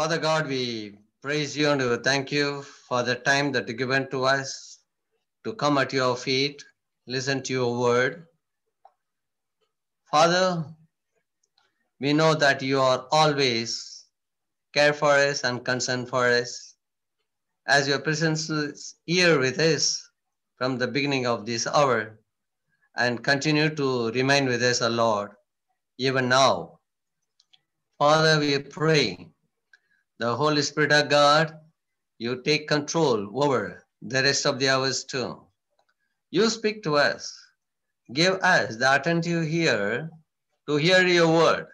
Father God, we praise you and we thank you for the time that you given to us to come at your feet, listen to your word. Father, we know that you are always care for us and concern for us. As your presence is here with us from the beginning of this hour and continue to remain with us, O Lord, even now. Father, we pray the Holy Spirit of God, you take control over the rest of the hours too. You speak to us. Give us the attentive ear to hear your word.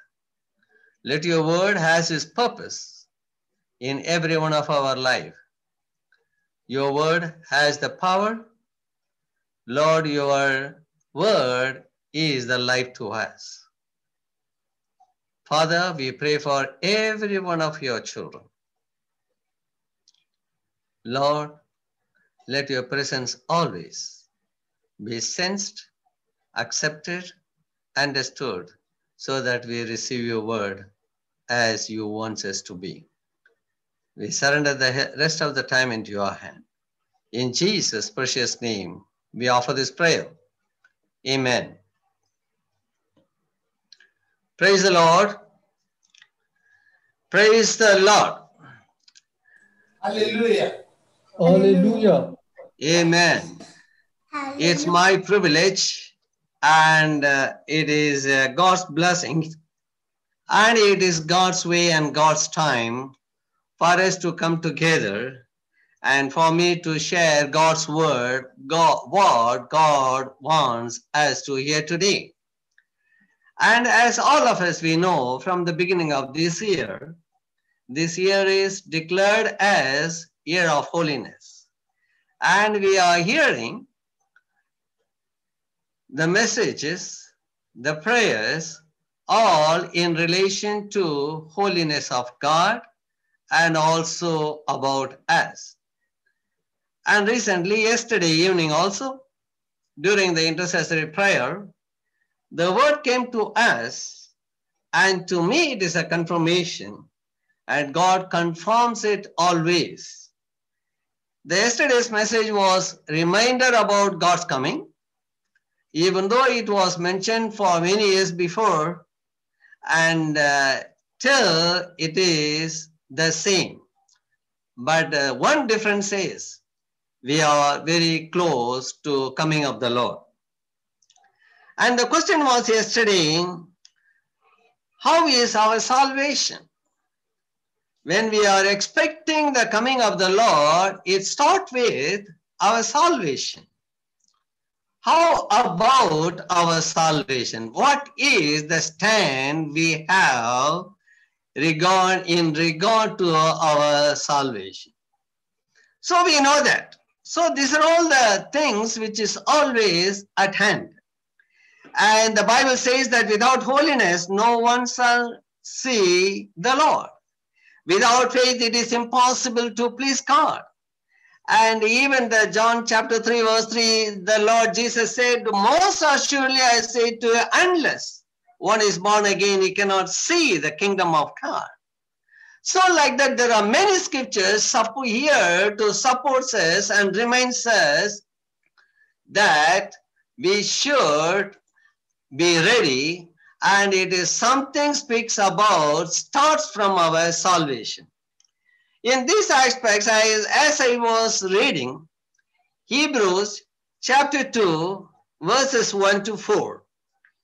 Let your word has its purpose in every one of our life. Your word has the power. Lord, your word is the life to us. Father, we pray for every one of your children. Lord, let your presence always be sensed, accepted, understood, so that we receive your word as you want us to be. We surrender the rest of the time into your hand. In Jesus' precious name, we offer this prayer. Amen. Praise the Lord. Praise the Lord. Hallelujah. Hallelujah. Amen. It's my privilege and uh, it is uh, God's blessing and it is God's way and God's time for us to come together and for me to share God's word, God, what God wants us to hear today. And as all of us we know from the beginning of this year, this year is declared as year of holiness. And we are hearing the messages, the prayers, all in relation to holiness of God and also about us. And recently, yesterday evening also, during the intercessory prayer, the word came to us, and to me it is a confirmation, and God confirms it always. The yesterday's message was reminder about God's coming, even though it was mentioned for many years before, and uh, till it is the same. But uh, one difference is we are very close to coming of the Lord. And the question was yesterday, how is our salvation? When we are expecting the coming of the Lord, it starts with our salvation. How about our salvation? What is the stand we have regard in regard to our salvation? So we know that. So these are all the things which is always at hand. And the Bible says that without holiness, no one shall see the Lord. Without faith, it is impossible to please God. And even the John chapter 3, verse 3, the Lord Jesus said, Most assuredly I say to you, unless one is born again, he cannot see the kingdom of God. So, like that, there are many scriptures here to support us and reminds us that we should be ready and it is something speaks about starts from our salvation. In these aspects I, as i was reading hebrews chapter 2 verses 1 to 4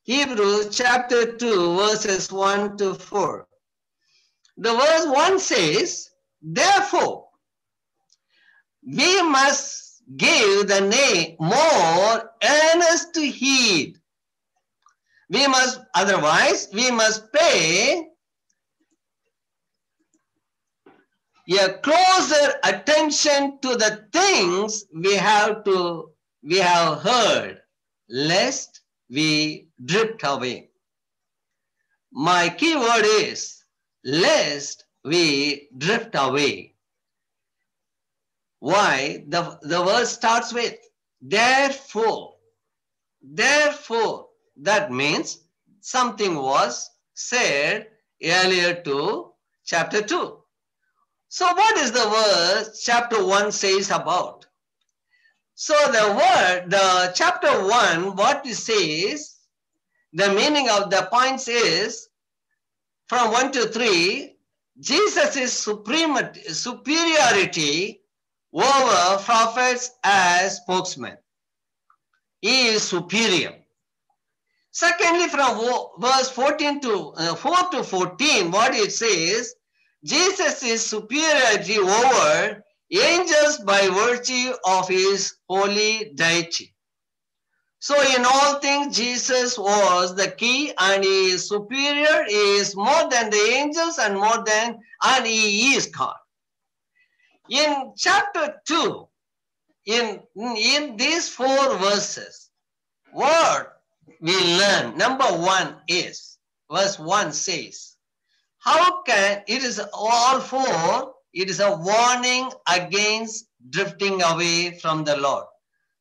hebrews chapter 2 verses 1 to 4 the verse 1 says therefore we must give the name more earnest to heed we must otherwise we must pay a closer attention to the things we have to we have heard lest we drift away. My key word is lest we drift away. Why? The the word starts with therefore therefore that means something was said earlier to chapter 2 So, what is the verse chapter 1 says about? So, the word, the chapter 1, what it says, the meaning of the points is from 1 to 3, Jesus' supreme, superiority over prophets as spokesman. He is superior. Secondly, from verse 14 to uh, 4 to 14, what it says, Jesus is superiority over angels by virtue of his holy deity. So in all things, Jesus was the key and he is superior, he is more than the angels and more than, and he is God. In chapter 2, in, in these four verses, what we learn, number one is, verse 1 says, how can, it is all four, it is a warning against drifting away from the Lord.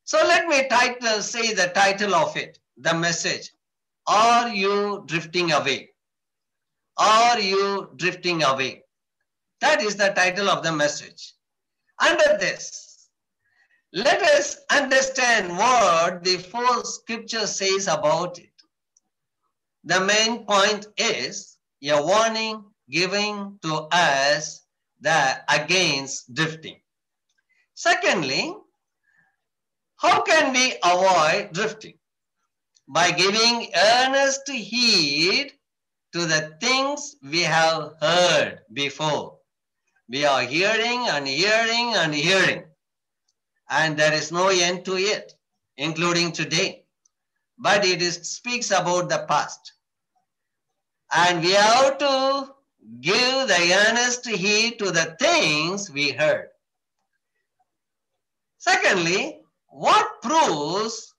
So let me title, say the title of it, the message. Are you drifting away? Are you drifting away? That is the title of the message. Under this, let us understand what the four scripture says about it. The main point is a warning giving to us that against drifting. Secondly, how can we avoid drifting? By giving earnest heed to the things we have heard before. We are hearing and hearing and hearing, and there is no end to it, including today. But it is, speaks about the past. And we have to give the earnest heed to the things we heard. Secondly, what proves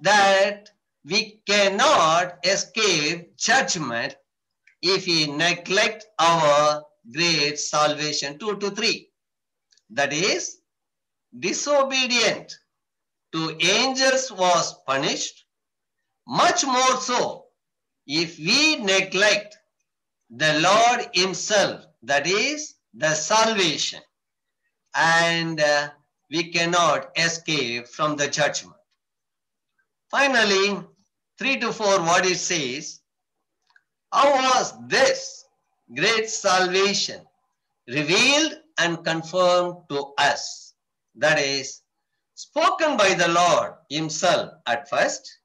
that we cannot escape judgment if we neglect our great salvation? 2 to 3. That is, disobedient to angels was punished, much more so if we neglect the Lord Himself, that is, the salvation, and uh, we cannot escape from the judgment. Finally, 3 to 4, what it says, how was this great salvation revealed and confirmed to us? That is, spoken by the Lord Himself at first,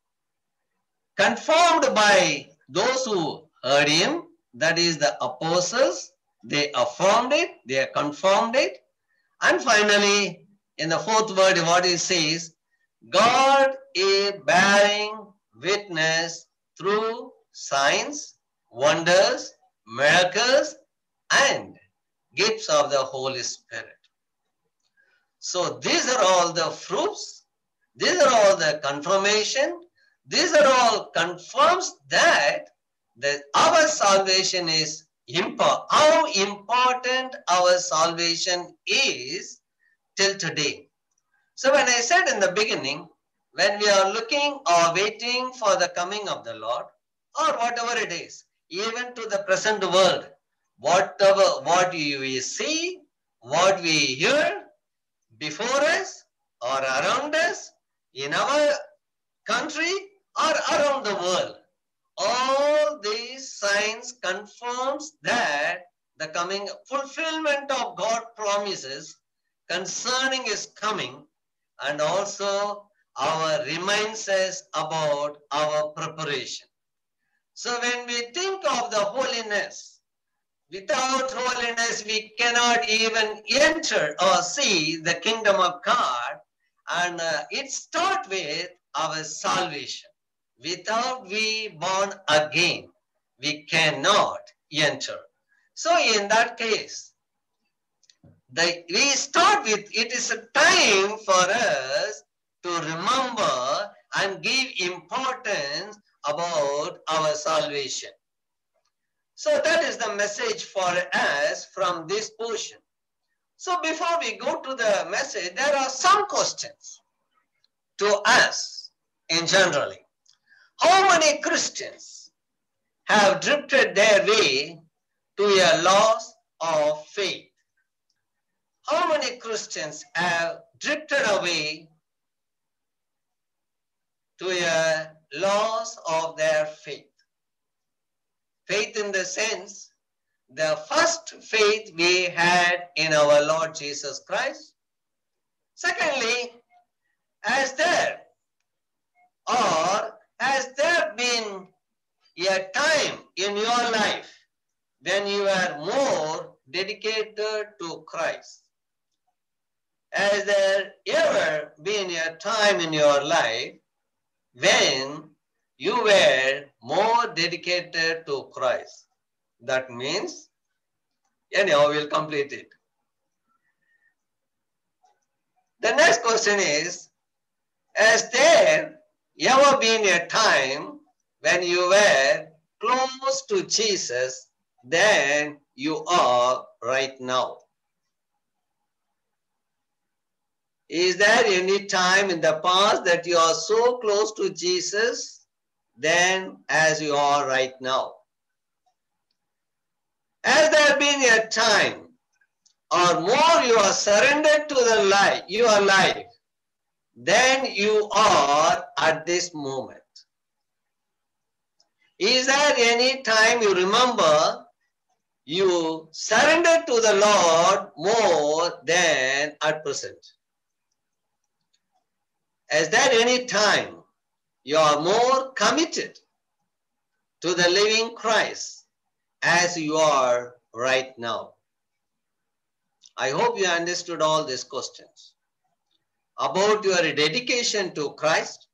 confirmed by those who heard Him, that is, the apostles, they affirmed it, they confirmed it, and finally, in the fourth word, what it says, God is bearing witness through signs, wonders, miracles, and gifts of the Holy Spirit. So these are all the fruits. These are all the confirmation. These are all confirms that the, our salvation is important. How important our salvation is till today. So when I said in the beginning, when we are looking or waiting for the coming of the Lord, or whatever it is, even to the present world, whatever what we see, what we hear before us or around us, in our country or around the world, all these signs confirms that the coming fulfillment of God promises concerning his coming and also our reminds us about our preparation. So when we think of the holiness, without holiness we cannot even enter or see the kingdom of God and uh, it starts with our salvation. Without we born again, we cannot enter. So in that case, the, we start with it is a time for us to remember and give importance about our salvation. So that is the message for us from this portion. So before we go to the message, there are some questions to us in generally. How many Christians have drifted their way to a loss of faith? how many Christians have drifted away to a loss of their faith? Faith in the sense, the first faith we had in our Lord Jesus Christ. Secondly, has there or has there been a time in your life when you are more dedicated to Christ? Has there ever been a time in your life when you were more dedicated to Christ? That means, anyhow, we'll complete it. The next question is, has there ever been a time when you were close to Jesus than you are right now? Is there any time in the past that you are so close to Jesus than as you are right now? Has there been a time or more you are surrendered to the life, your life, than you are at this moment? Is there any time you remember you surrendered to the Lord more than at present? Is there any time you are more committed to the living Christ as you are right now? I hope you understood all these questions about your dedication to Christ,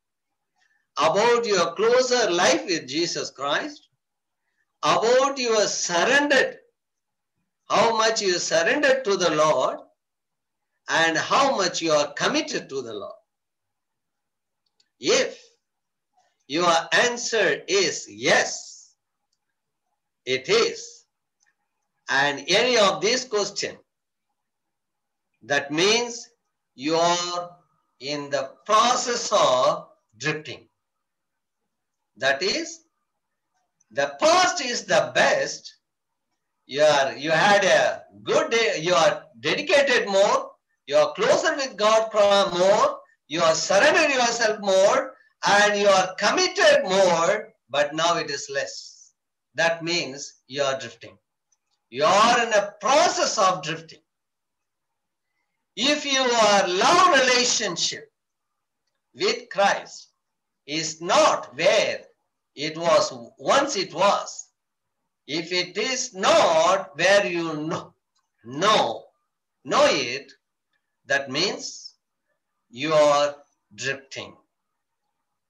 about your closer life with Jesus Christ, about your surrendered, how much you surrendered to the Lord, and how much you are committed to the Lord. If your answer is yes, it is, and any of these questions, that means you are in the process of drifting. That is, the past is the best. You are you had a good day, you are dedicated more, you are closer with God more, you are surrendered yourself more, and you are committed more, but now it is less. That means you are drifting. You are in a process of drifting. If your love relationship with Christ is not where it was once it was, if it is not where you know, know, know it, that means you are drifting.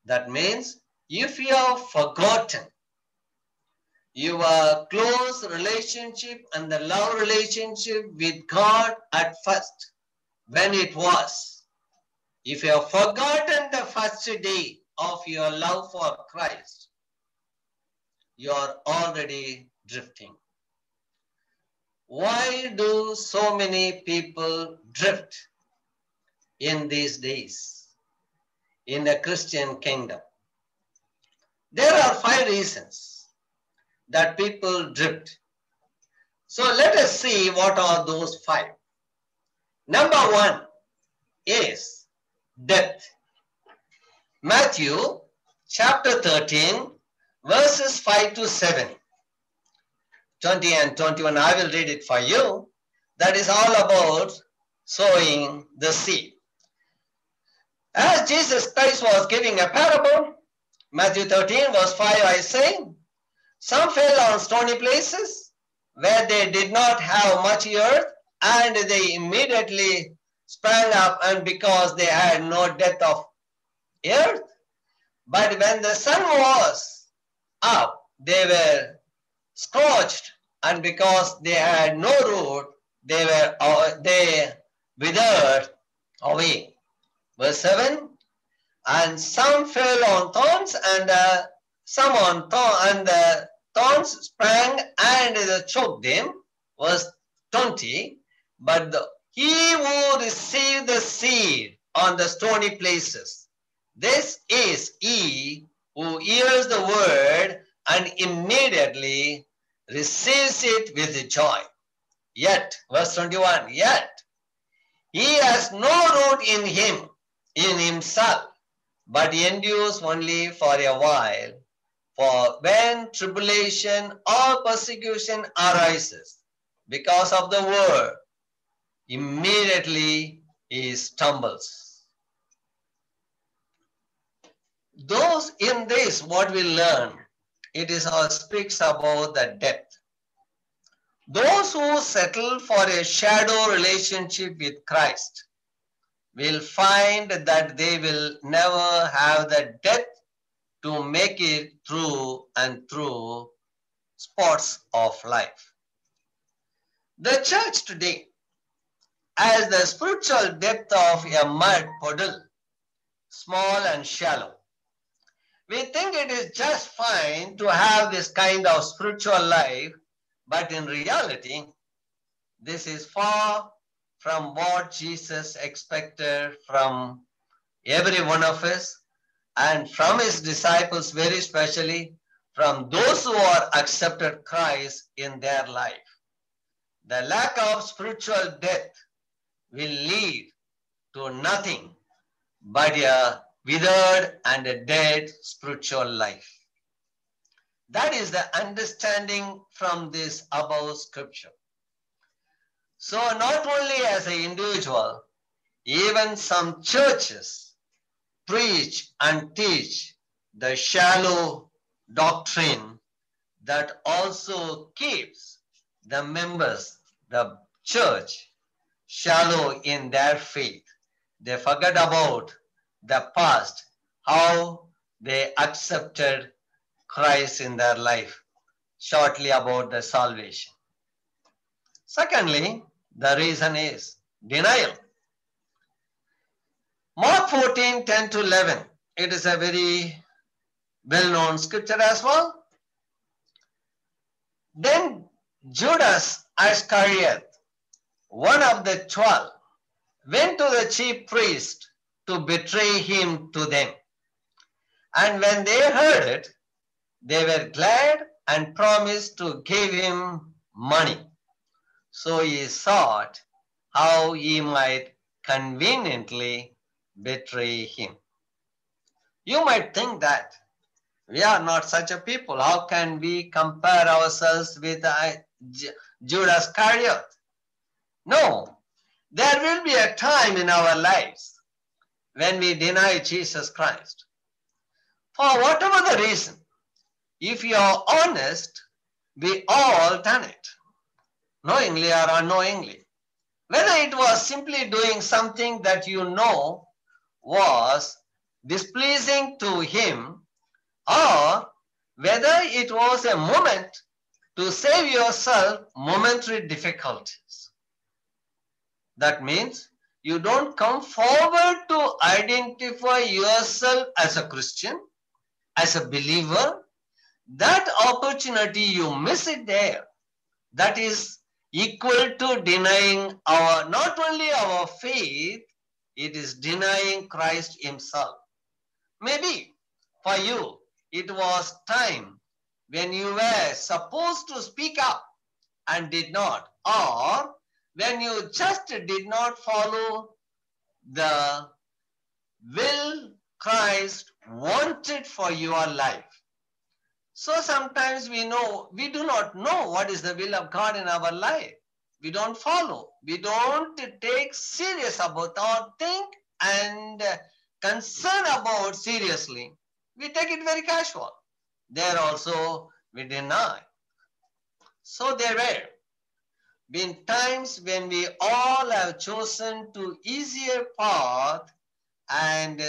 That means if you have forgotten your close relationship and the love relationship with God at first, when it was, if you have forgotten the first day of your love for Christ, you are already drifting. Why do so many people drift in these days in the Christian kingdom? There are five reasons that people drift. So let us see what are those five. Number one is death. Matthew chapter 13, verses 5 to 7. 20 and 21, I will read it for you. That is all about sowing the seed. As Jesus Christ was giving a parable, Matthew 13, verse 5, I say, some fell on stony places where they did not have much earth, and they immediately sprang up, and because they had no depth of earth. But when the sun was up, they were scorched, and because they had no root, they were uh, they withered away. Verse 7 And some fell on thorns, and uh, some on thorn, and the thorns sprang and uh, choked them. Verse 20 But the, he who received the seed on the stony places, this is he who hears the word and immediately receives it with joy. Yet, verse 21, yet He has no root in him, in himself, but endures only for a while. For when tribulation or persecution arises because of the word, immediately he stumbles. Those in this, what we learn, it is all speaks about the depth. Those who settle for a shadow relationship with Christ will find that they will never have the depth to make it through and through spots of life. The church today has the spiritual depth of a mud puddle, small and shallow. We think it is just fine to have this kind of spiritual life, but in reality, this is far from what Jesus expected from every one of us and from his disciples, very specially from those who are accepted Christ in their life. The lack of spiritual depth will lead to nothing but a withered and a dead spiritual life. That is the understanding from this above scripture. So not only as an individual, even some churches preach and teach the shallow doctrine that also keeps the members, the church, shallow in their faith. They forget about the past, how they accepted Christ in their life, shortly about the salvation. Secondly, the reason is denial. Mark 14, 10 to 11. It is a very well-known scripture as well. Then Judas Iscariot, one of the twelve, went to the chief priest to betray him to them. And when they heard it, they were glad and promised to give him money. So he sought how he might conveniently betray him. You might think that we are not such a people. How can we compare ourselves with uh, Judas Iscariot? No, there will be a time in our lives when we deny Jesus Christ. For whatever the reason, if you are honest, we all done it, knowingly or unknowingly. Whether it was simply doing something that you know was displeasing to him, or whether it was a moment to save yourself momentary difficulties. That means you don't come forward to identify yourself as a Christian, as a believer, that opportunity you miss it there. That is equal to denying our, not only our faith, it is denying Christ himself. Maybe for you, it was time when you were supposed to speak up and did not, or when you just did not follow the will Christ wanted for your life. So sometimes we know, we do not know what is the will of God in our life. We don't follow. We don't take serious about or think and concern about seriously. We take it very casual. There also we deny. So there were been times when we all have chosen to easier path and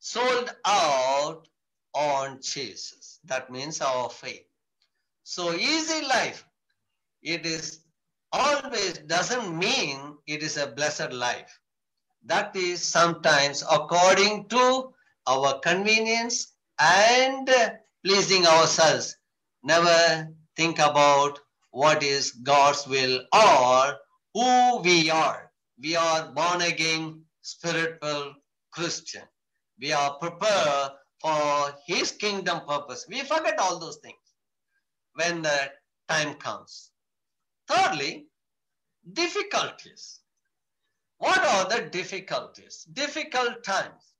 sold out on Jesus. That means our faith. So easy life, it is always doesn't mean it is a blessed life. That is sometimes according to our convenience and pleasing ourselves. Never think about what is God's will or who we are. We are born again, spiritual Christian. We are prepared for His kingdom purpose. We forget all those things when the time comes. Thirdly, difficulties. What are the difficulties? Difficult times.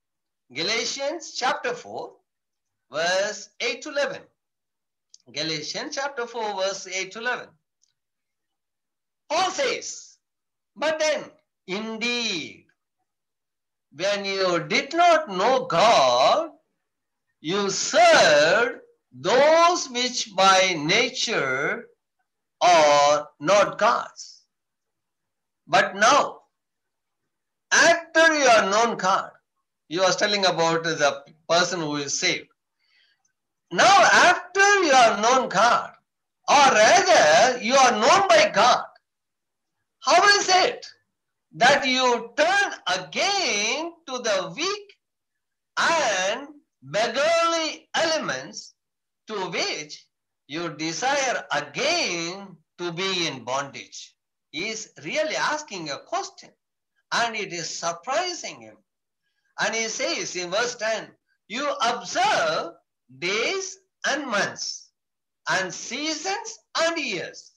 Galatians chapter 4, verse 8 to 11. Galatians chapter 4, verse 8 to 11. Paul says, But then, indeed, when you did not know God, you served those which by nature are not God's. But now, after you are known God, you are telling about the person who is saved. Now, after you are known God, or rather, you are known by God, how is it that you turn again to the weak and beggarly elements to which you desire again to be in bondage? Is really asking a question and it is surprising him. And he says in verse 10, you observe days and months and seasons and years.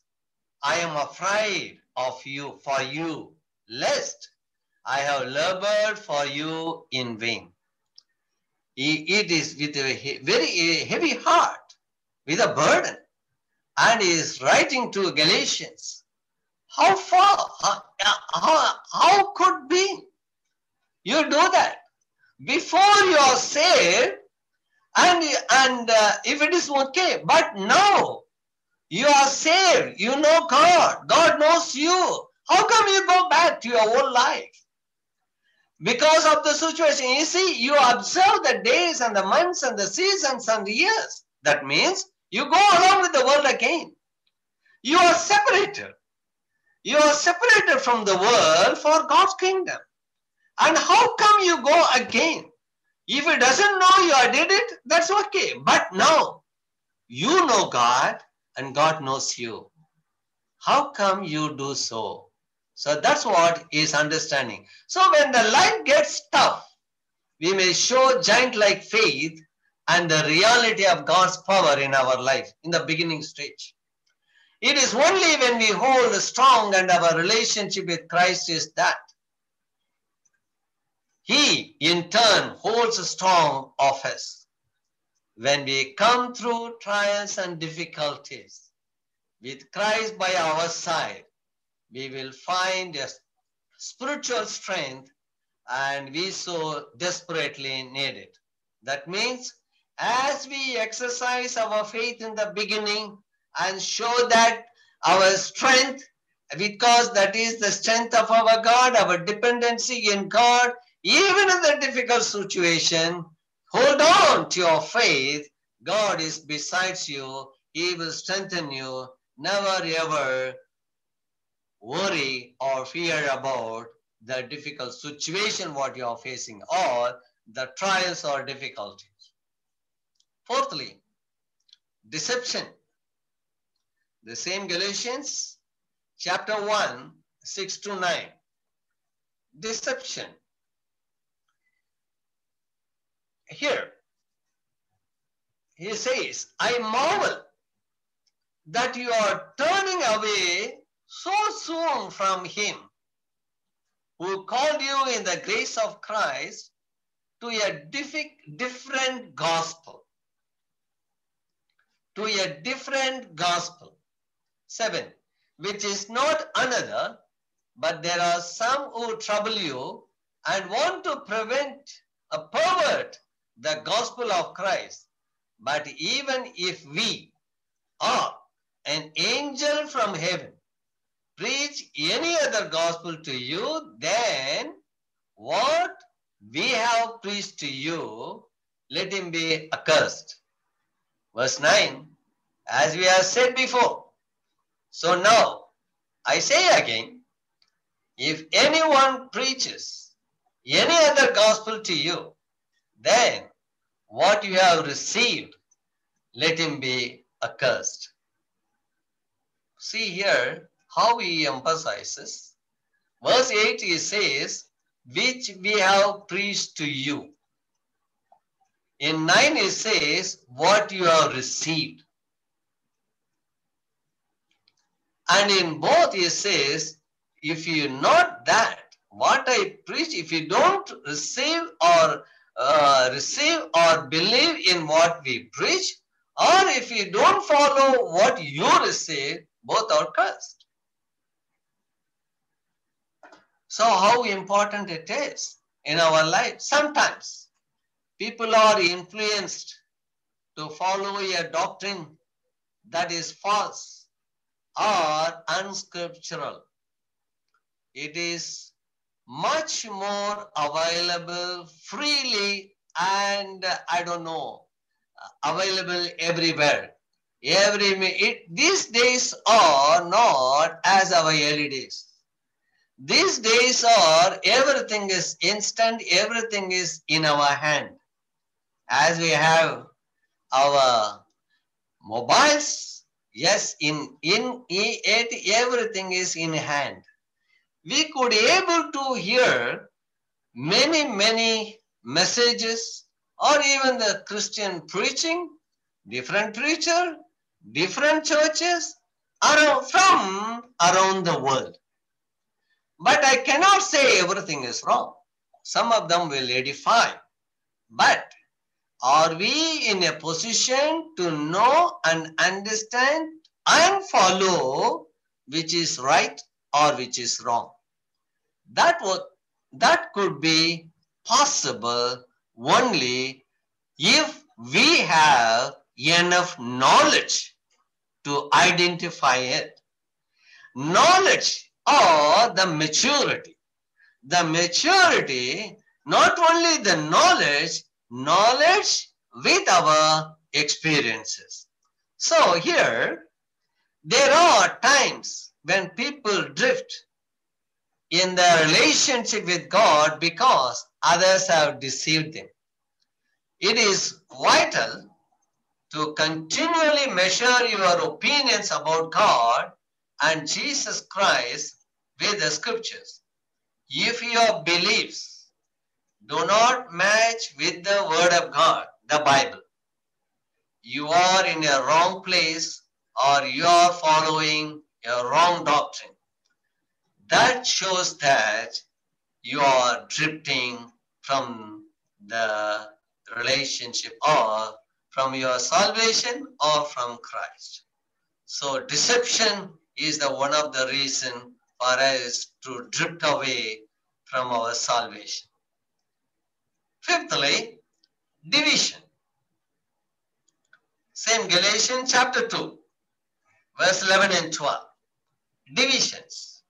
I am afraid of you for you, lest I have labored for you in vain. He it is with a very heavy heart, with a burden, and is writing to Galatians. How far, how, how, how could be? You do that before you are saved, and and uh, if it is okay, but now you are saved. You know God. God knows you. How come you go back to your old life? Because of the situation. You see, you observe the days and the months and the seasons and the years. That means you go along with the world again. You are separated. You are separated from the world for God's kingdom. And how come you go again? If he doesn't know you did it, that's okay. But now you know God and God knows you. How come you do so? So that's what is understanding. So when the life gets tough, we may show giant-like faith and the reality of God's power in our life in the beginning stage. It is only when we hold strong and our relationship with Christ is that he in turn holds strong of us. When we come through trials and difficulties, with Christ by our side, we will find a spiritual strength and we so desperately need it. That means as we exercise our faith in the beginning and show that our strength, because that is the strength of our God, our dependency in God, even in the difficult situation, hold on to your faith. God is besides you. He will strengthen you. Never ever worry or fear about the difficult situation what you are facing or the trials or difficulties. Fourthly, deception. The same Galatians chapter 1, 6 to 9. Deception. Here, he says, I marvel that you are turning away so soon from him who called you in the grace of Christ to a different gospel. To a different gospel. Seven, which is not another, but there are some who trouble you and want to prevent a pervert the gospel of Christ. But even if we are an angel from heaven preach any other gospel to you, then what we have preached to you, let him be accursed. Verse 9, as we have said before. So now, I say again, if anyone preaches any other gospel to you, then what you have received, let him be accursed. See here how he emphasizes. Verse 8 he says, which we have preached to you. In 9 he says, what you have received. And in both he says, if you not that, what I preach, if you don't receive or uh, receive or believe in what we preach, or if you don't follow what you receive, both are cursed. So, how important it is in our life. Sometimes people are influenced to follow a doctrine that is false or unscriptural. It is much more available freely and I don't know, available everywhere. Every it, these days are not as our early days. These days are everything is instant, everything is in our hand. As we have our mobiles, yes, in in it everything is in hand. We could able to hear many many messages or even the Christian preaching, different preacher, different churches around, from around the world. But I cannot say everything is wrong. Some of them will edify. But are we in a position to know and understand and follow which is right or which is wrong? That, that could be possible only if we have enough knowledge to identify it. Knowledge or the maturity. The maturity, not only the knowledge, knowledge with our experiences. So here, there are times when people drift in their relationship with God because others have deceived them. It is vital to continually measure your opinions about God and Jesus Christ with the scriptures. If your beliefs do not match with the word of God, the Bible, you are in a wrong place or you are following a wrong doctrine. That shows that you are drifting from the relationship or from your salvation or from Christ. So deception is the one of the reason for us to drift away from our salvation. Fifthly, division. Same Galatians chapter 2, verse 11 and 12. Divisions.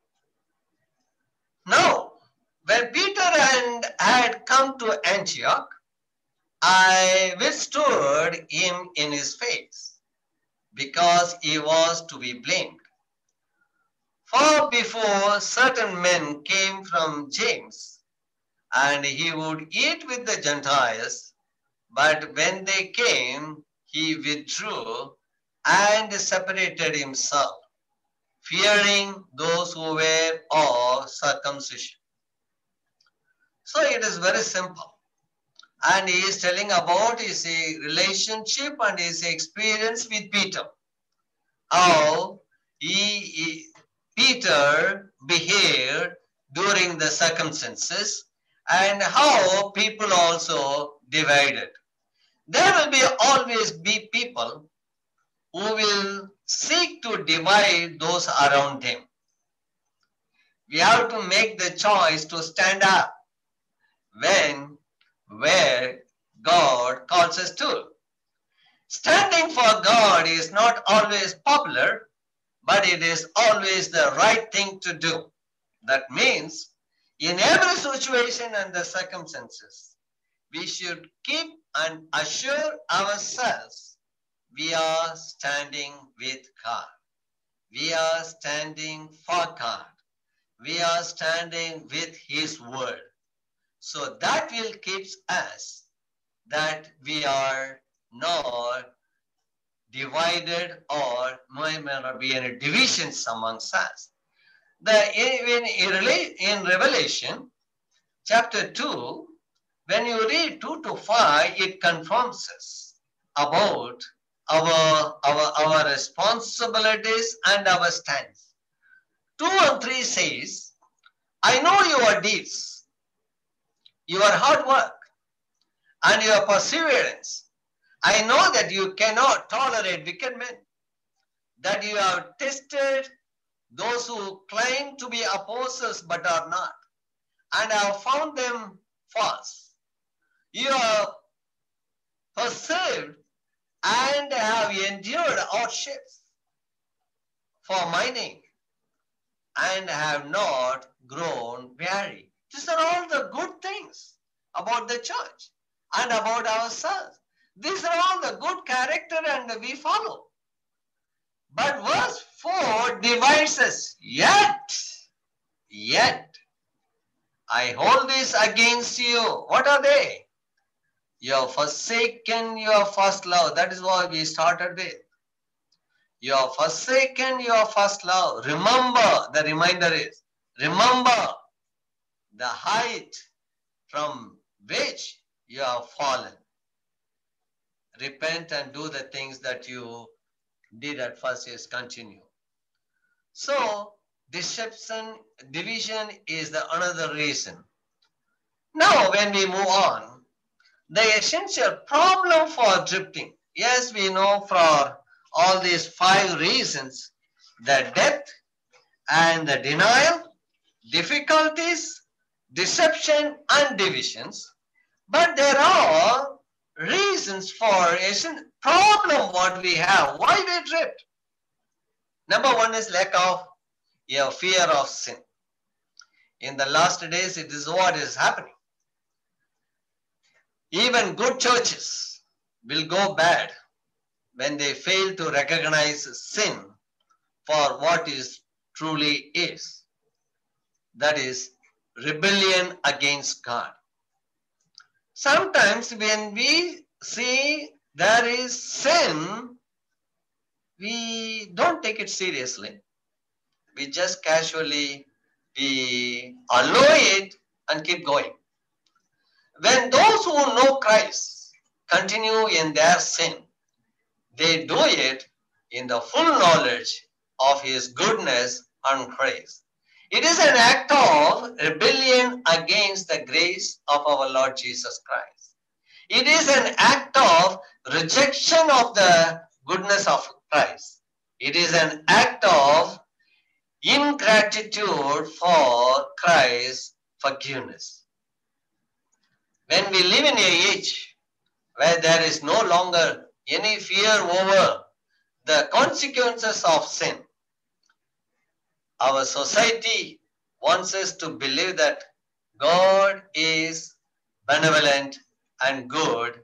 Now, when Peter and had come to Antioch, I withstood him in his face, because he was to be blamed. For before certain men came from James, and he would eat with the Gentiles, but when they came, he withdrew and separated himself, fearing those who were of circumcision. So it is very simple. And he is telling about his uh, relationship and his experience with Peter. How he, he Peter behaved during the circumstances and how people also divided. There will be always be people who will seek to divide those around them. We have to make the choice to stand up when, where God calls us to. Standing for God is not always popular, but it is always the right thing to do. That means in every situation and the circumstances, we should keep and assure ourselves we are standing with God. We are standing for God. We are standing with His word. So that will keep us that we are not divided or may not be any divisions amongst us. The, in, in Revelation chapter 2, when you read 2 to 5, it confirms us about our, our, our responsibilities and our stance. 2 and 3 says, I know your deeds, your hard work, and your perseverance. I know that you cannot tolerate wicked men, that you have tested those who claim to be apostles but are not, and have found them false. You have persevered and have endured hardships for my name and have not grown weary. These are all the good things about the church and about ourselves. These are all the good character and we follow. But verse 4 divides us. Yet, yet, I hold this against you. What are they? You have forsaken your first love. That is what we started with. You have forsaken your first love. Remember, the reminder is, remember the height from which you have fallen. Repent and do the things that you did at first is continue. So deception, division is the another reason. Now when we move on, the essential problem for drifting. Yes, we know for all these five reasons, the death and the denial, difficulties, deception and divisions. But there are reasons for a problem what we have. Why we drift? Number one is lack of a fear of sin. In the last days, it is what is happening. Even good churches will go bad when they fail to recognize sin for what is truly is. That is rebellion against God. Sometimes when we see there is sin, we don't take it seriously. We just casually we allow it and keep going. When those who know Christ continue in their sin, they do it in the full knowledge of his goodness and grace. It is an act of rebellion against the grace of our Lord Jesus Christ. It is an act of rejection of the goodness of Christ. It is an act of ingratitude for Christ's forgiveness. When we live in a age where there is no longer any fear over the consequences of sin, our society wants us to believe that God is benevolent and good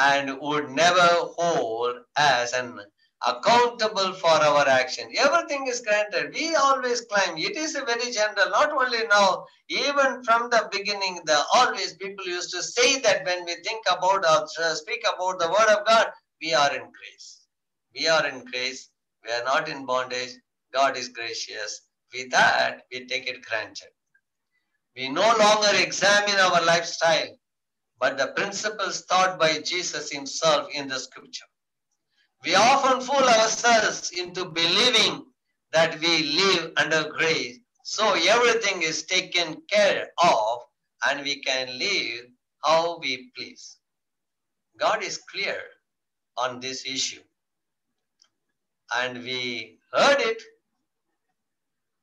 and would never hold as an accountable for our action. Everything is granted. We always claim it is a very general, not only now, even from the beginning, the always people used to say that when we think about or speak about the word of God, we are in grace. We are in grace. We are not in bondage. God is gracious. With that, we take it granted. We no longer examine our lifestyle, but the principles taught by Jesus himself in the scripture. We often fool ourselves into believing that we live under grace, so everything is taken care of and we can live how we please. God is clear on this issue. And we heard it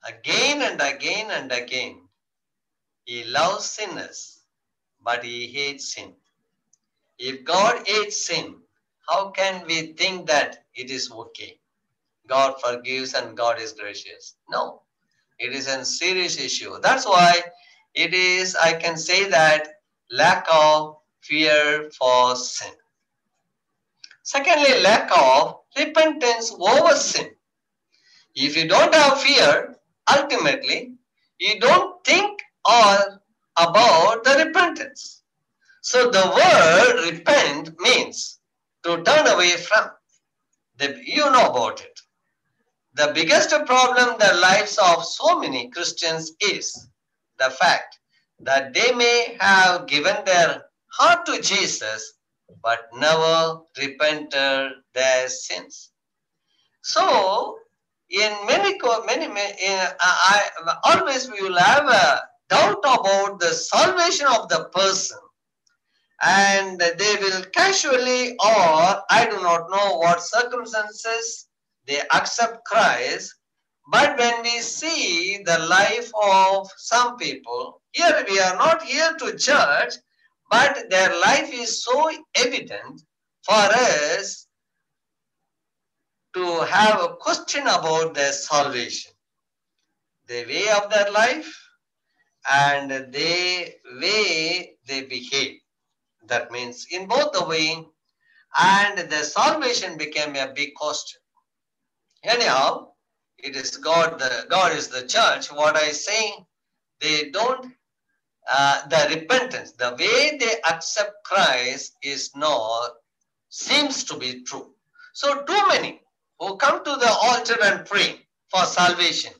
again and again and again. He loves sinners, but he hates sin. If God hates sin, how can we think that it is okay? God forgives and God is gracious. No, it is a serious issue. That's why it is, I can say that, lack of fear for sin. Secondly, lack of repentance over sin. If you don't have fear, ultimately, you don't think or about the repentance. So the word repent means to turn away from. The, you know about it. The biggest problem the lives of so many Christians is the fact that they may have given their heart to Jesus but never repented their sins. So, in many, many, in, uh, I, always will have a doubt about the salvation of the person and they will casually or I do not know what circumstances they accept Christ. But when we see the life of some people, here we are not here to judge, but their life is so evident for us to have a question about their salvation, the way of their life, and the way they behave. That means in both the way and the salvation became a big question. Anyhow, it is God, the God is the church. What I say, they don't, uh, the repentance, the way they accept Christ is not, seems to be true. So too many who come to the altar and pray for salvation,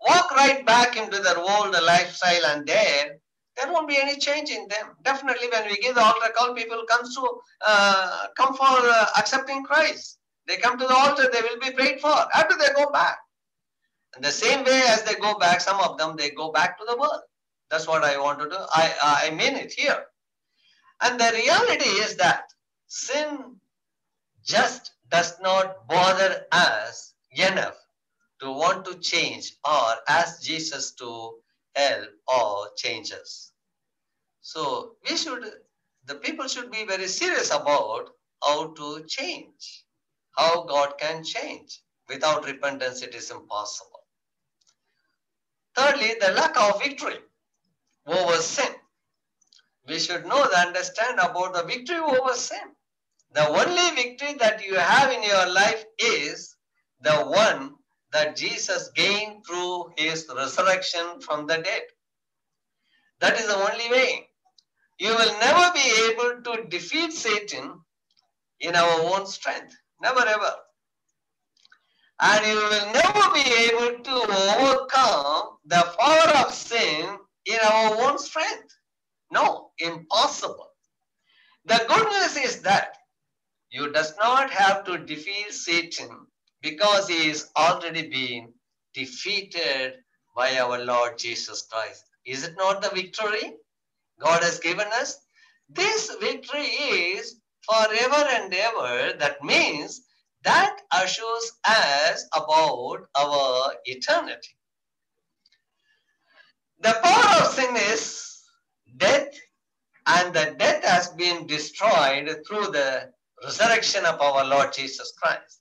walk right back into their old lifestyle and there, there won't be any change in them. Definitely when we give the altar call, people come to, uh, come for uh, accepting Christ. They come to the altar, they will be prayed for. After they go back. And the same way as they go back, some of them, they go back to the world. That's what I want to do. I, I mean it here. And the reality is that sin just does not bother us enough to want to change or ask Jesus to help or change us. So we should, the people should be very serious about how to change, how God can change. Without repentance, it is impossible. Thirdly, the lack of victory over sin. We should know and understand about the victory over sin. The only victory that you have in your life is the one that Jesus gained through his resurrection from the dead. That is the only way. You will never be able to defeat Satan in our own strength. Never ever. And you will never be able to overcome the power of sin in our own strength. No, impossible. The good news is that you does not have to defeat Satan because he is already been defeated by our Lord Jesus Christ. Is it not the victory God has given us? This victory is forever and ever. That means that assures us about our eternity. The power of sin is death, and the death has been destroyed through the resurrection of our Lord Jesus Christ.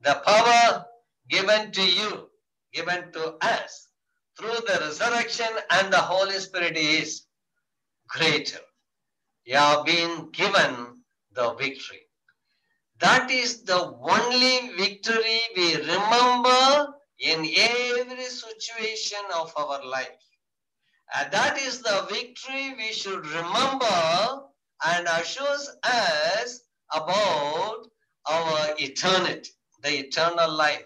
The power given to you, given to us through the resurrection and the Holy Spirit is greater. You have been given the victory. That is the only victory we remember in every situation of our life. And that is the victory we should remember and assures us about our eternity, the eternal life.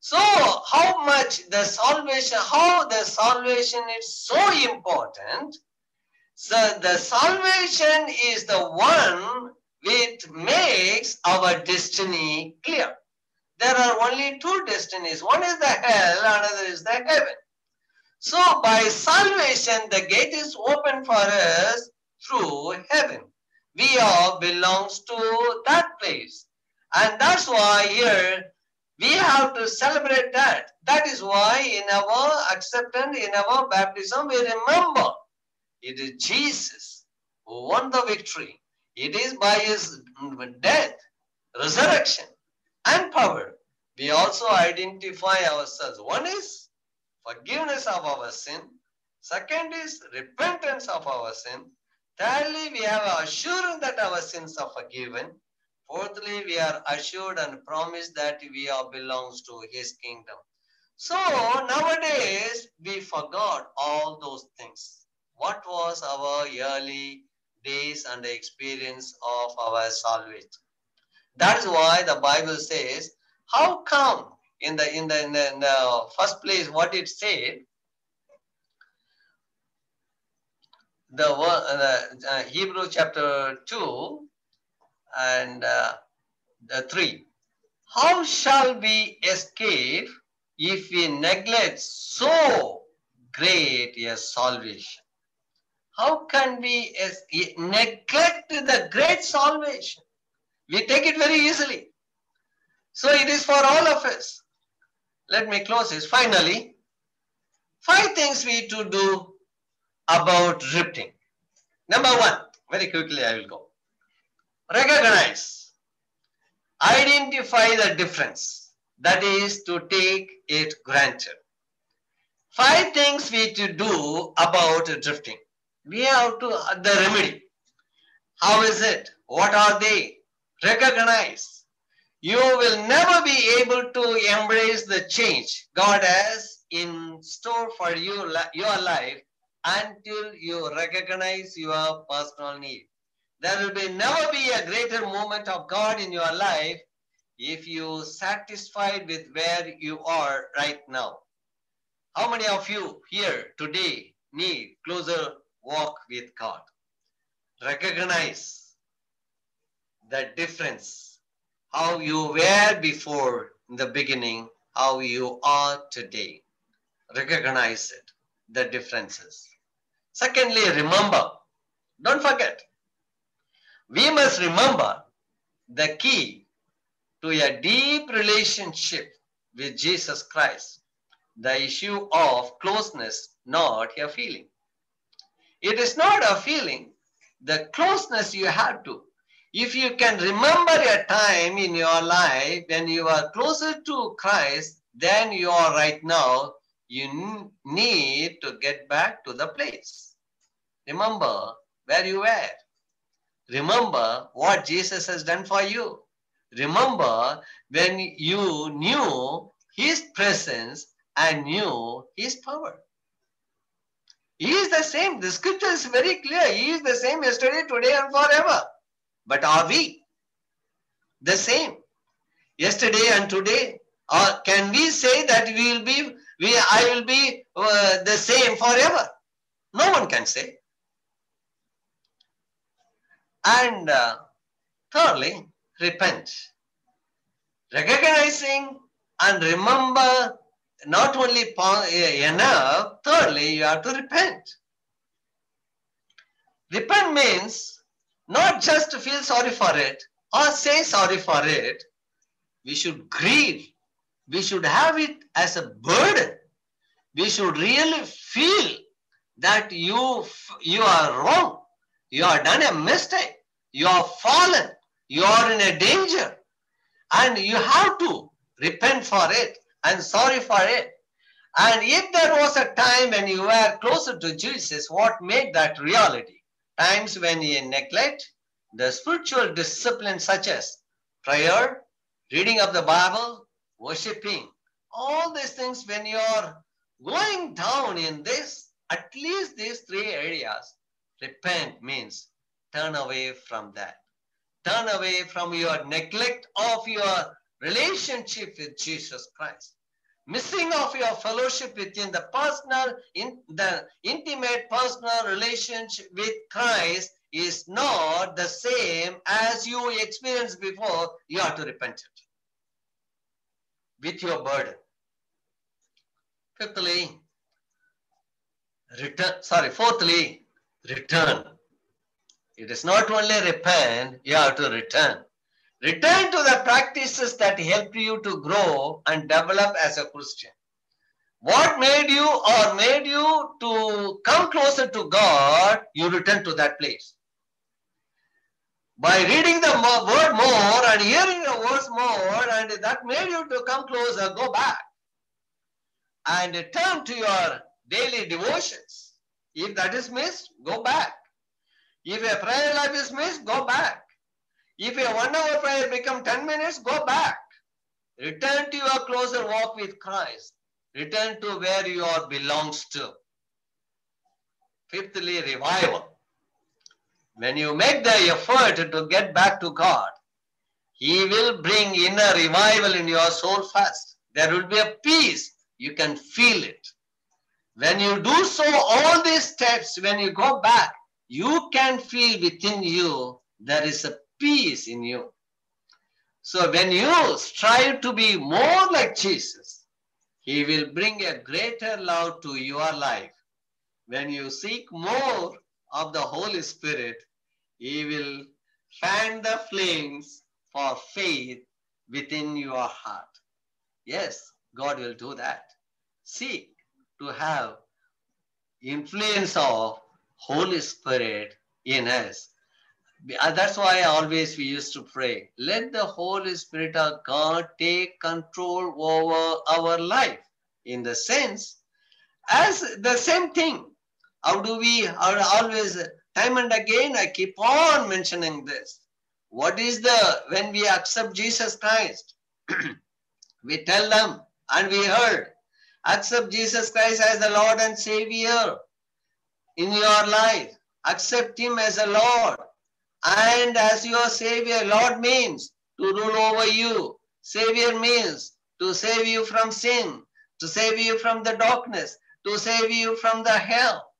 So, how much the salvation, how the salvation is so important. So, the salvation is the one which makes our destiny clear. There are only two destinies. One is the hell, another is the heaven. So by salvation, the gate is open for us through heaven. We all belongs to that place. And that's why here we have to celebrate that. That is why in our acceptance, in our baptism, we remember it is Jesus who won the victory. It is by his death, resurrection, and power. We also identify ourselves. One is forgiveness of our sin. Second is repentance of our sin. Thirdly, we have assurance that our sins are forgiven. Fourthly, we are assured and promised that we are belongs to his kingdom. So nowadays, we forgot all those things. What was our early days and the experience of our salvation? That is why the Bible says, how come in the in the in the, in the first place what it said the, the uh, hebrew chapter 2 and uh, the 3 how shall we escape if we neglect so great a salvation. How can we neglect the great salvation? We take it very easily. So it is for all of us. Let me close this. Finally, five things we to do about drifting. Number one, very quickly I will go. Recognize, identify the difference. That is to take it granted. Five things we to do about drifting. We have to uh, the remedy. How is it? What are they? Recognize. You will never be able to embrace the change God has in store for you your life until you recognize your personal need. There will be never be a greater moment of God in your life if you satisfied with where you are right now. How many of you here today need closer walk with God? Recognize the difference, how you were before in the beginning, how you are today. Recognize it, the differences. Secondly, remember, don't forget, we must remember the key to a deep relationship with Jesus Christ, the issue of closeness, not a feeling. It is not a feeling, the closeness you have to. If you can remember a time in your life when you are closer to Christ than you are right now, you need to get back to the place. Remember where you were. Remember what Jesus has done for you. Remember when you knew his presence and knew his power. He is the same. The scripture is very clear. He is the same yesterday, today, and forever. But are we the same? Yesterday and today? Or can we say that we will be, we, I will be uh, the same forever? No one can say. And uh, thirdly, repent. Recognizing and remember not only enough, thirdly, you have to repent. Repent means not just to feel sorry for it or say sorry for it. We should grieve. We should have it as a burden. We should really feel that you, you are wrong. You are done a mistake. You are fallen. You are in a danger. And you have to repent for it and sorry for it. And if there was a time when you were closer to Jesus, what made that reality? Times when you neglect the spiritual discipline such as prayer, reading of the Bible, worshipping, all these things when you're going down in this, at least these three areas, repent means turn away from that. Turn away from your neglect of your relationship with Jesus Christ. Missing of your fellowship within the personal, in the intimate personal relationship with Christ is not the same as you experienced before. You have to repent it with your burden. Fifthly, return. Sorry, fourthly, return. It is not only repent, you have to return. Return to the practices that helped you to grow and develop as a Christian. What made you or made you to come closer to God, you return to that place. By reading the word more and hearing the words more, and that made you to come closer, go back and turn to your daily devotions. If that is missed, go back. If a prayer life is missed, go back. If a one hour prayer become 10 minutes, go back. Return to your closer walk with Christ. Return to where you are belongs to. Fifthly, revival. When you make the effort to get back to God, He will bring inner revival in your soul first. There will be a peace. You can feel it. When you do so, all these steps, when you go back, you can feel within you there is a peace in you. So when you strive to be more like Jesus, He will bring a greater love to your life. When you seek more of the Holy Spirit, He will fan the flames for faith within your heart. Yes, God will do that. Seek to have influence of Holy Spirit in us. Uh, That's why always we used to pray. Let the Holy Spirit of God take control over our life. In the sense, as the same thing. How do we always time and again I keep on mentioning this. What is the when we accept Jesus Christ? we tell them and we heard accept Jesus Christ as the Lord and Savior in your life. Accept Him as a Lord and as your Savior. Lord means to rule over you. Savior means to save you from sin, to save you from the darkness, to save you from the hell.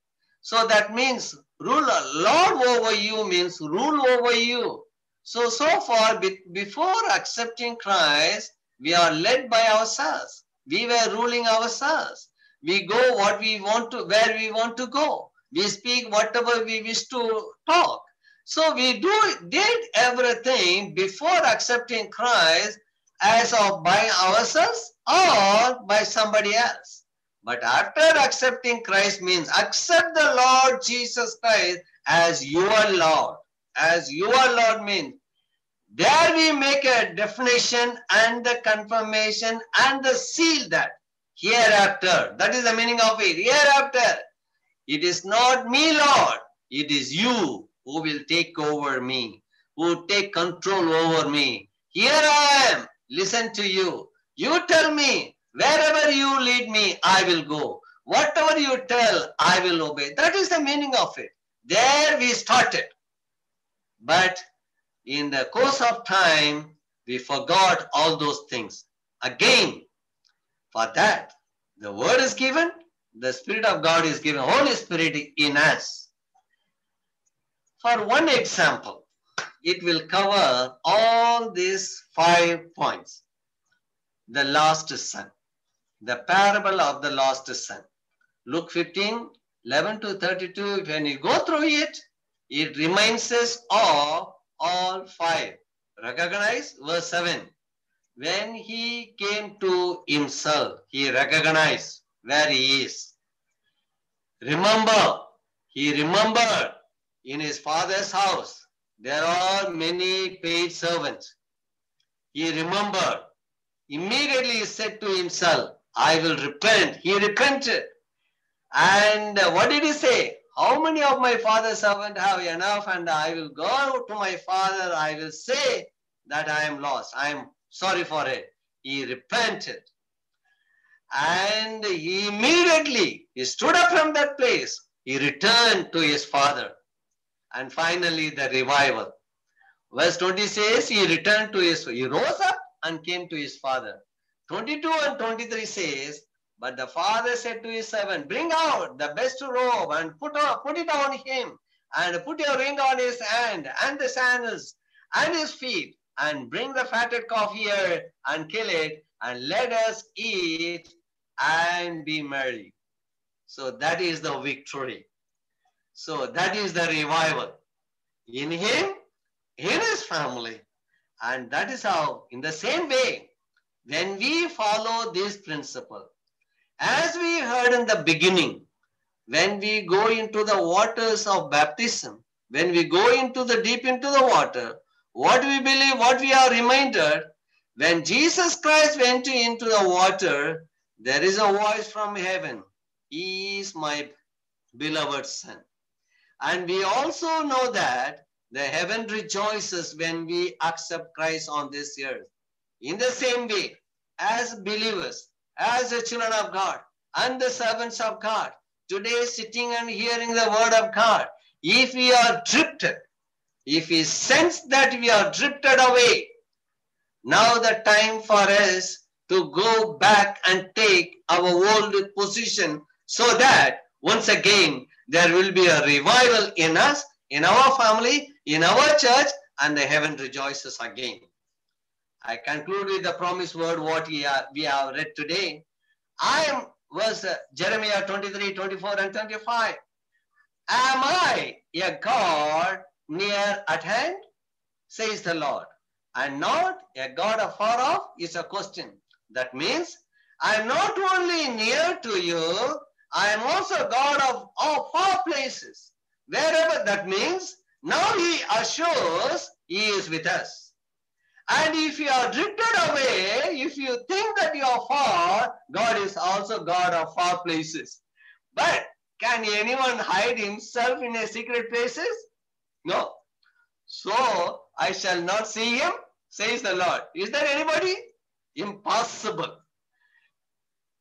So that means rule, Lord over you means rule over you. So, so far, be- before accepting Christ, we are led by ourselves. We were ruling ourselves. We go what we want to, where we want to go. We speak whatever we wish to talk. So we do did everything before accepting Christ as of by ourselves or by somebody else. But after accepting Christ means accept the Lord Jesus Christ as your Lord. As your Lord means there we make a definition and the confirmation and the seal that hereafter. That is the meaning of it. Hereafter. It is not me, Lord. It is you who will take over me, who take control over me. Here I am. Listen to you. You tell me, wherever you lead me, I will go. Whatever you tell, I will obey. That is the meaning of it. There we started. But in the course of time, we forgot all those things. Again, for that, the word is given, the Spirit of God is given, Holy Spirit in us. For one example, it will cover all these five points. The last son, the parable of the lost son. Luke 15, 11 to 32, when you go through it, it reminds us of all five. Recognize verse 7. When he came to himself, he recognized where he is. Remember, he remembered in his father's house there are many paid servants. He remembered. Immediately he said to himself, I will repent. He repented. And what did he say? How many of my father's servants have enough and I will go to my father, I will say that I am lost. I am sorry for it. He repented. And he immediately, he stood up from that place. He returned to his father. And finally the revival. Verse 20 says he returned to his, he rose up and came to his father. 22 and 23 says, but the father said to his servant, Bring out the best robe and put, on, put it on him, and put your ring on his hand, and the sandals, and his feet, and bring the fatted calf here, and kill it, and let us eat and be merry. So that is the victory. So that is the revival. In him, in his family. And that is how, in the same way, when we follow this principle, as we heard in the beginning, when we go into the waters of baptism, when we go into the deep into the water, what we believe, what we are reminded, when Jesus Christ went into the water, there is a voice from heaven. He is my beloved son. And we also know that the heaven rejoices when we accept Christ on this earth. In the same way, as believers, as the children of God and the servants of God, today sitting and hearing the word of God, if we are drifted, if we sense that we are drifted away, now the time for us to go back and take our old position so that once again there will be a revival in us, in our family, in our church, and the heaven rejoices again. I conclude with the promised word what we, are, we have read today. I am, verse uh, Jeremiah 23, 24, and 25. Am I a God near at hand? Says the Lord. And not a God afar off is a question. That means I am not only near to you, I am also God of all far places. Wherever that means, now he assures he is with us. And if you are drifted away, if you think that you are far, God is also God of far places. But can anyone hide himself in a secret places? No. So I shall not see him, says the Lord. Is there anybody? Impossible.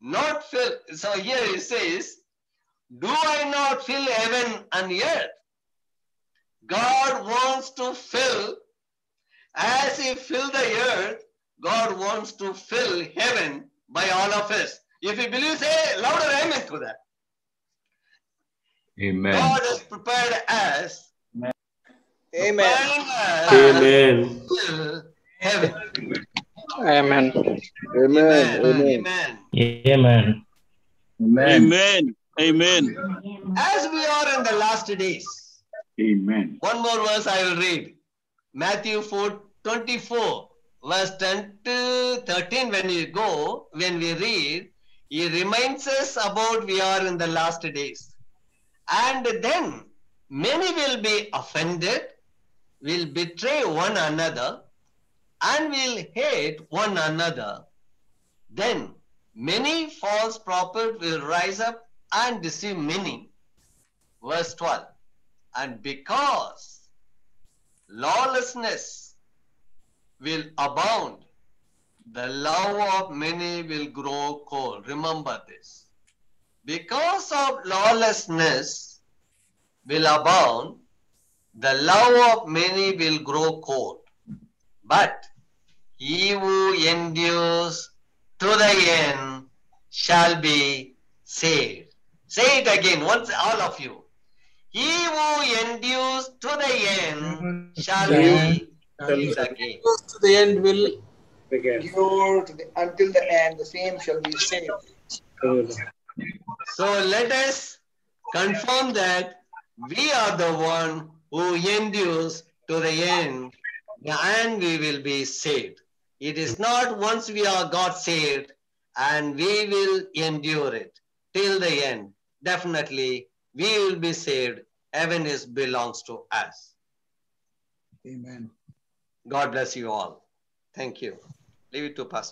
Not fill. So here it says, Do I not fill heaven and earth? God wants to fill as He filled the earth, God wants to fill heaven by all of us. If you believe, say louder amen to that. Amen. God has prepared us. Amen. Amen. us amen. Amen. Amen. Amen. Amen. Amen. Amen. Amen. As we are in the last days. Amen. One more verse I will read. Matthew 4 24, verse 10 to 13. When we go, when we read, he reminds us about we are in the last days. And then many will be offended, will betray one another, and will hate one another. Then many false prophets will rise up and deceive many. Verse 12. And because lawlessness will abound, the love of many will grow cold. Remember this. Because of lawlessness will abound, the love of many will grow cold. But he who endures to the end shall be saved. Say it again, once all of you. He who endures to the end shall be saved again. To the end will endure to the, until the end. The same shall be saved. So let us confirm that we are the one who endures to the end and we will be saved. It is not once we are got saved and we will endure it till the end. Definitely we will be saved. Heaven is belongs to us. Amen. God bless you all. Thank you. Leave it to Pastor.